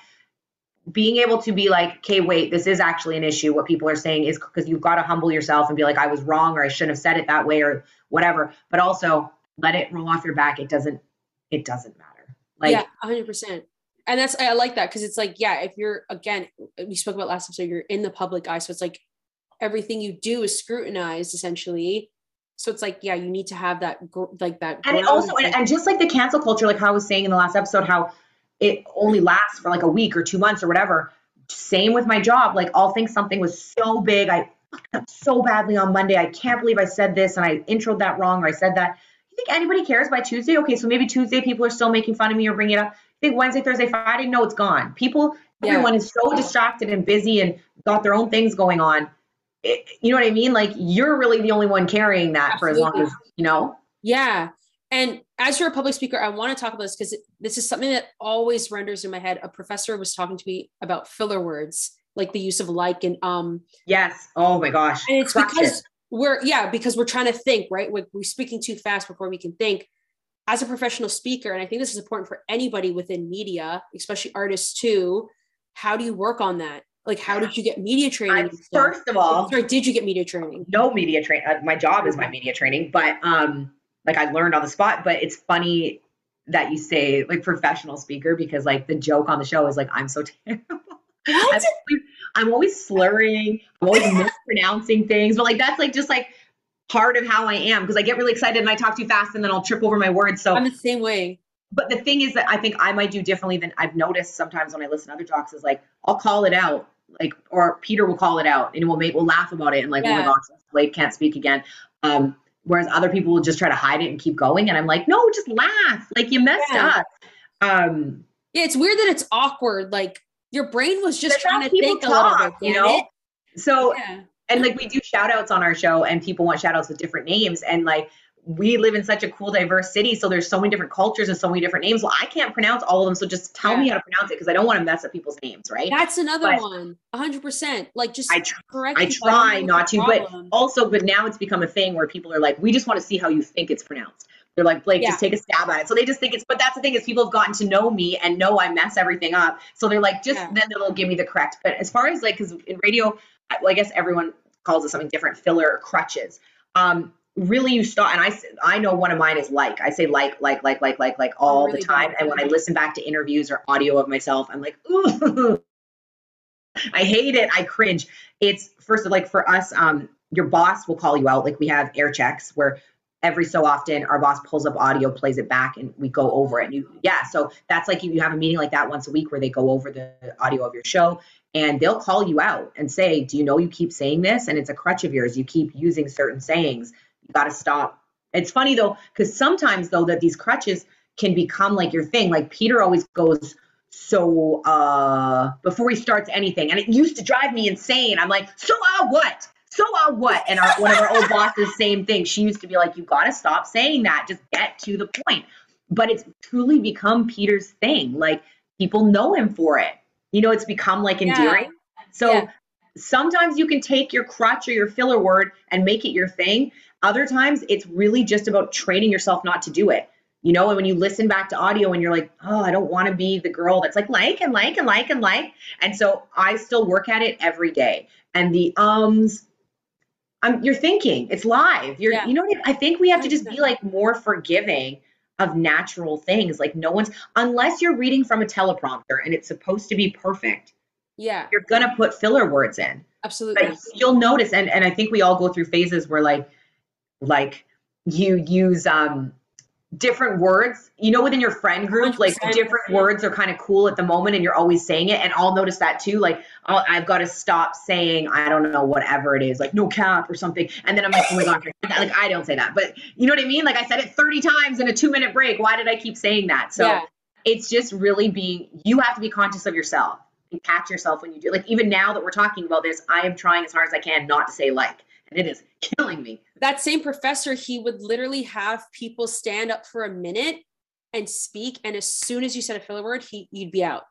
being able to be like, okay, wait, this is actually an issue. What people are saying is because you've got to humble yourself and be like, I was wrong or I shouldn't have said it that way or whatever. But also let it roll off your back. It doesn't, it doesn't matter. Like yeah, hundred percent and that's I like that because it's like yeah, if you're again, we spoke about last episode, you're in the public eye, so it's like everything you do is scrutinized essentially. So it's like yeah, you need to have that like that. And it also and, and just like the cancel culture, like how I was saying in the last episode, how it only lasts for like a week or two months or whatever. Same with my job. Like I'll think something was so big, I fucked up so badly on Monday. I can't believe I said this and I introed that wrong or I said that. You think anybody cares by Tuesday? Okay, so maybe Tuesday people are still making fun of me or bringing it up think Wednesday, Thursday, Friday, no, it's gone. People, yeah. everyone is so distracted and busy and got their own things going on. it, you know what I mean? Like you're really the only one carrying that Absolutely. for as long as, you know? Yeah. And as you're a public speaker, I want to talk about this because this is something that always renders in my head. A professor was talking to me about filler words, like the use of like and um. Yes. Oh my gosh. And it's because it. we're yeah because we're trying to think right. Like we're speaking too fast before we can think. As a professional speaker, and I think this is important for anybody within media, especially artists too. How do you work on that? Like, how did you get media training? first of all, sorry, did you get media training? No media training. Uh, my job is my media training, but um, like I learned on the spot. But it's funny that you say like professional speaker because like the joke on the show is like I'm so terrible. I'm, I'm always slurring. I'm always mispronouncing things, but like that's like just like part of how I am because I get really excited and I talk too fast and then I'll trip over my words. So I'm the same way. But the thing is that I think I might do differently than I've noticed sometimes when I listen to other talks is like I'll call it out like or Peter will call it out and we'll make we'll laugh about it and like yeah. oh my gosh Blake can't speak again. Um, whereas other people will just try to hide it and keep going and I'm like no just laugh like you messed yeah. up. Um, yeah, it's weird that it's awkward. Like your brain was just trying to think talk, a little bit, you know. It? So yeah. And like we do shout outs on our show and people want shout outs with different names and like we live in such a cool, diverse city. So there's so many different cultures and so many different names. Well, I can't pronounce all of them. So just tell yeah. me how to pronounce it because I don't want to mess up people's names, right? That's another but one. 100%. Like just I, tr- I try not to, but also, but now it's become a thing where people are like, we just want to see how you think it's pronounced. They're like, Blake, yeah. just take a stab at it. So they just think it's, but that's the thing is people have gotten to know me and know I mess everything up. So they're like, just yeah. then they'll give me the correct. But as far as like, because in radio, well, I guess everyone calls it something different, filler or crutches. Um, really you start and i i know one of mine is like i say like like like like like like all really the time and when i listen back to interviews or audio of myself i'm like ooh. I hate it i cringe. It's first of like for us um your boss will call you out like we have air checks where every so often our boss pulls up audio plays it back and we go over it and you yeah so that's like you have a meeting like that once a week where they go over the audio of your show and they'll call you out and say do you know you keep saying this and it's a crutch of yours you keep using certain sayings you got to stop. It's funny though, because sometimes though that these crutches can become like your thing. Like Peter always goes so uh before he starts anything, and it used to drive me insane. I'm like, so uh what? So uh what? And our, one of our old bosses, same thing. She used to be like, you got to stop saying that. Just get to the point. But it's truly become Peter's thing. Like people know him for it. You know, it's become like endearing. Yeah. So yeah. sometimes you can take your crutch or your filler word and make it your thing. Other times it's really just about training yourself not to do it. You know, and when you listen back to audio and you're like, oh, I don't want to be the girl that's like, like and like and like and like. And so I still work at it every day. And the ums, I'm, you're thinking it's live. You're, yeah. you know I think we have to just be like more forgiving of natural things. Like no one's, unless you're reading from a teleprompter and it's supposed to be perfect. Yeah. You're to put filler words in. Absolutely. But you'll notice, and, and I think we all go through phases where like, like you use um different words. You know within your friend group like different words are kind of cool at the moment and you're always saying it and i'll notice that too like i have got to stop saying i don't know whatever it is like no cap or something and then i'm like oh my god like i don't say that but you know what i mean? Like i said it 30 times in a two minute break. Why did i keep saying that? So yeah. it's just really being you have to be conscious of yourself and catch yourself when you do like even now that we're talking about this i am trying as hard as i can not to say like it is killing me. That same professor, he would literally have people stand up for a minute and speak, and as soon as you said a filler word, he you'd be out.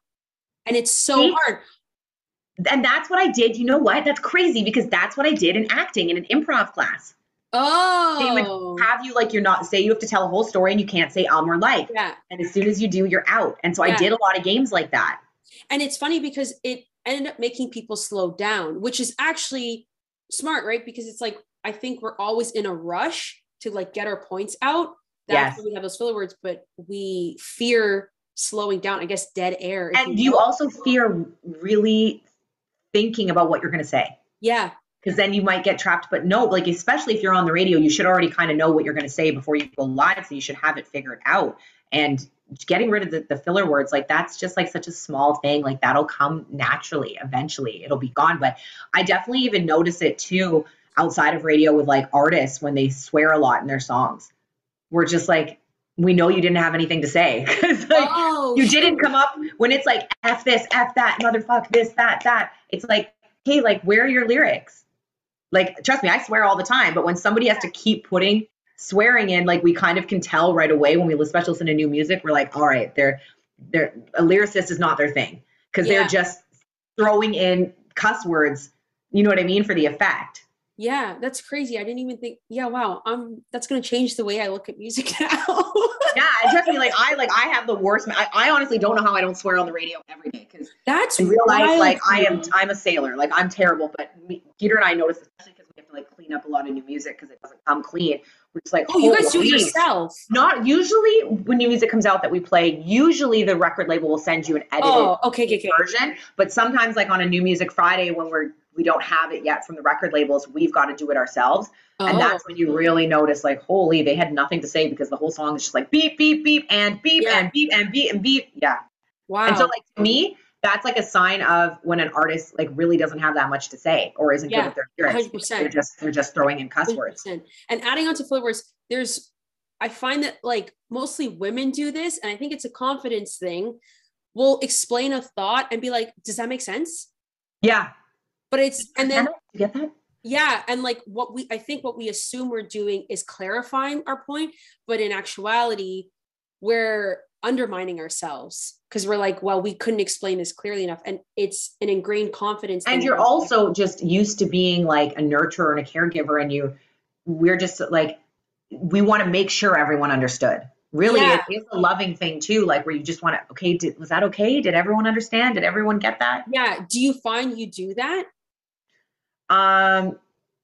And it's so See? hard. And that's what I did. You know what? That's crazy because that's what I did in acting in an improv class. Oh. They would have you like you're not say you have to tell a whole story and you can't say um or like. Yeah. And as soon as you do, you're out. And so yeah. I did a lot of games like that. And it's funny because it ended up making people slow down, which is actually smart, right? Because it's like I think we're always in a rush to like get our points out. That's yes. we have those filler words, but we fear slowing down. I guess dead air. And you, you also fear really thinking about what you're going to say. Yeah. Because then you might get trapped. But no, like especially if you're on the radio, you should already kind of know what you're going to say before you go live. So you should have it figured out. And getting rid of the, the filler words like that's just like such a small thing like that'll come naturally eventually it'll be gone. But i definitely even notice it too outside of radio with like artists when they swear a lot in their songs. We're just like we know you didn't have anything to say like oh, you didn't come up when it's like f this f that motherfuck this that that. It's like hey like where are your lyrics? Like, trust me, I swear all the time. But when somebody has to keep putting swearing in, like we kind of can tell right away when we especially listen to new music, we're like, all right, they're they're a lyricist is not their thing because yeah. they're just throwing in cuss words. You know what I mean for the effect. Yeah, that's crazy. I didn't even think. Yeah, wow. Um, that's gonna change the way I look at music now. yeah, trust me. Like I like I have the worst. I, I honestly don't know how I don't swear on the radio every day because that's in real life. Like I am, I'm a sailor. Like I'm terrible. But me, Peter and I noticed, especially because we have to like clean up a lot of new music because it doesn't come clean. We're like, oh, you guys do it yourself. Not usually when new music comes out that we play. Usually the record label will send you an edited oh, okay, okay, okay. version. But sometimes like on a new music Friday when we're we don't have it yet from the record labels. We've got to do it ourselves. Oh. And that's oh. when you really notice, like, holy, they had nothing to say because the whole song is just like beep, beep, beep, and beep, yeah. and beep, and beep, and beep. Yeah. Wow. And so, like, to me, that's like a sign of when an artist like really doesn't have that much to say or isn't yeah, good with their lyrics. They're just they're just throwing in cuss 100%. words. And adding on to flavors, there's I find that like mostly women do this, and I think it's a confidence thing. We'll explain a thought and be like, "Does that make sense?" Yeah, but it's and then you get that yeah and like what we i think what we assume we're doing is clarifying our point but in actuality we're undermining ourselves because we're like well we couldn't explain this clearly enough. And it's an ingrained confidence and you're also just used to being like a nurturer and a caregiver and you we're just like we want to make sure everyone understood. Really yeah. it is a loving thing too like where you just want to okay did, was that okay? Did everyone understand? Did everyone get that? Yeah. Do you find you do that? Um,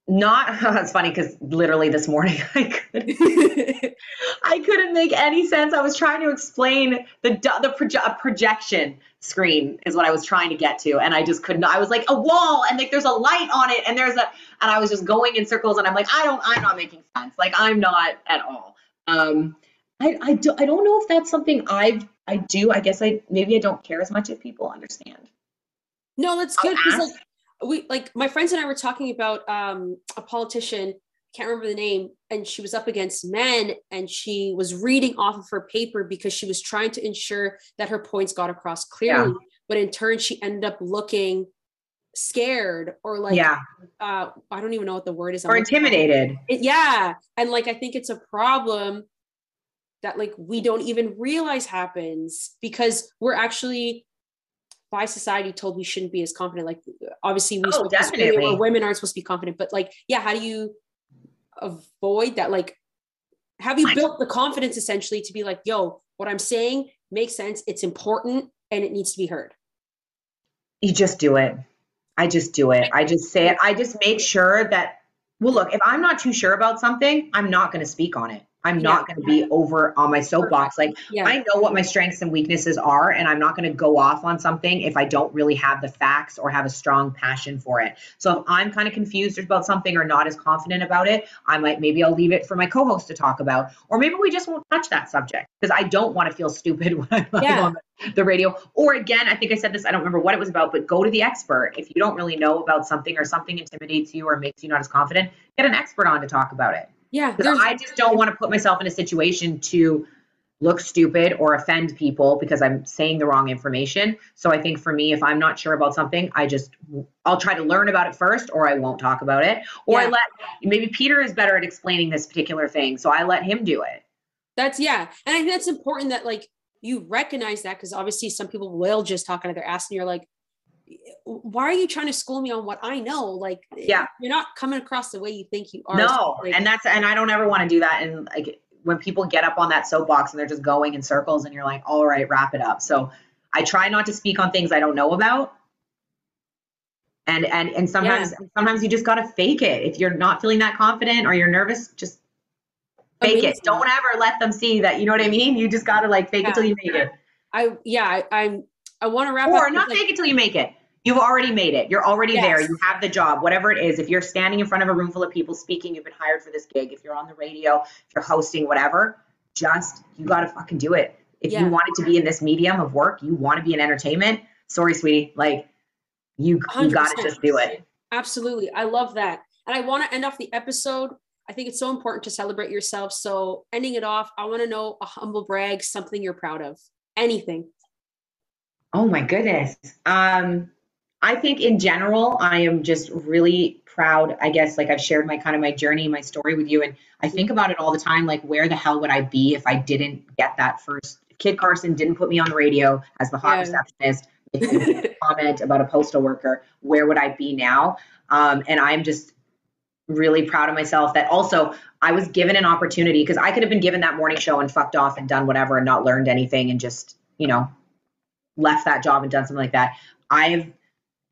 not that's funny because literally this morning I couldn't, I couldn't make any sense. I was trying to explain the the proje- projection screen is what I was trying to get to, and I just couldn't. I was like a wall, and like there's a light on it, and there's a, and I was just going in circles, and I'm like, I don't, I'm not making sense. Like I'm not at all. Um, I I do, I don't know if that's something I've I do. I guess I maybe I don't care as much if people understand. No, that's good like we like my friends and I were talking about um, a politician, can't remember the name, and she was up against men and she was reading off of her paper because she was trying to ensure that her points got across clearly. Yeah. But in turn, she ended up looking scared or like yeah uh i don't even know what the word is or intimidated it, yeah and like i think it's a problem that like we don't even realize happens because we're actually by society told we shouldn't be as confident. Like obviously we oh, definitely. women aren't supposed to be confident, but like, yeah, how do you avoid that? Like, have you built the confidence essentially to be like, yo, what I'm saying makes sense, it's important, and it needs to be heard? You just do it. I just do it. I just say it. I just make sure that, well, look, if I'm not too sure about something, I'm not going to speak on it. I'm yeah. not going to be over on my soapbox. Like yeah. I know what my strengths and weaknesses are, and I'm not going to go off on something if I don't really have the facts or have a strong passion for it. So if I'm kind of confused about something or not as confident about it, I might maybe I'll leave it for my co-host to talk about, or maybe we just won't touch that subject because I don't want to feel stupid when I'm yeah. on the radio. Or again, I think I said this. I don't remember what it was about, but go to the expert if you don't really know about something or something intimidates you or makes you not as confident. Get an expert on to talk about it. Yeah. Because I just don't want to put myself in a situation to look stupid or offend people because I'm saying the wrong information. So I think for me, if I'm not sure about something, I just I'll try to learn about it first or I won't talk about it. Or yeah. I let maybe Peter is better at explaining this particular thing. So I let him do it. That's yeah. And I think that's important that like you recognize that because obviously some people will just talk out of their ass and you're like, why are you trying to school me on what I know? Like, yeah, you're not coming across the way you think you are. No, like, and that's and I don't ever want to do that. And like when people get up on that soapbox and they're just going in circles, and you're like, all right, wrap it up. So I try not to speak on things I don't know about. And and and sometimes yeah. sometimes you just gotta fake it. If you're not feeling that confident or you're nervous, just fake Amazing. it. Don't ever let them see that. You know what I mean? You just gotta like fake yeah. it till you make it. I yeah, I, I'm I want to wrap or up. Or not like, fake it till you make it. You've already made it. You're already yes. there. You have the job, whatever it is. If you're standing in front of a room full of people speaking, you've been hired for this gig. If you're on the radio, if you're hosting, whatever, just you got to fucking do it. If yeah. you wanted to be in this medium of work, you want to be in entertainment. Sorry, sweetie. Like you, you got to just do it. Absolutely. I love that. And I want to end off the episode. I think it's so important to celebrate yourself. So ending it off, I want to know a humble brag, something you're proud of, anything. Oh my goodness. Um, I think in general, I am just really proud i guess like i've shared my kind of my journey my story with you and i think about it all the time like where the hell would i be if i didn't get that first? Kid carson didn't put me on the radio as the hot yeah. receptionist comment about a postal worker where would i be now? Um, and i'm just really proud of myself that also i was given an opportunity because i could have been given that morning show and fucked off and done whatever and not learned anything and just you know left that job and done something like that. I've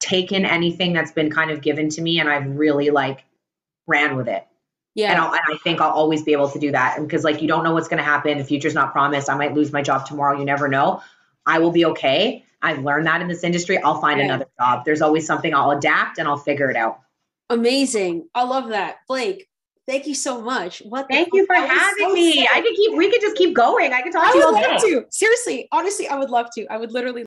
taken anything that's been kind of given to me and I've really like ran with it. Yeah. And, and, i think I'll always be able to do that. because like you don't know what's going to happen. The future's not promised. I might lose my job tomorrow. You never know. I will be okay. I've learned that in this industry. I'll find yeah. another job. There's always something I'll adapt and I'll figure it out. Amazing. I love that. Blake, thank you so much. What Thank you for having so me. Sick. I could keep we could just keep going. I could talk I to you all day. to. Seriously, honestly, I would love to. I would literally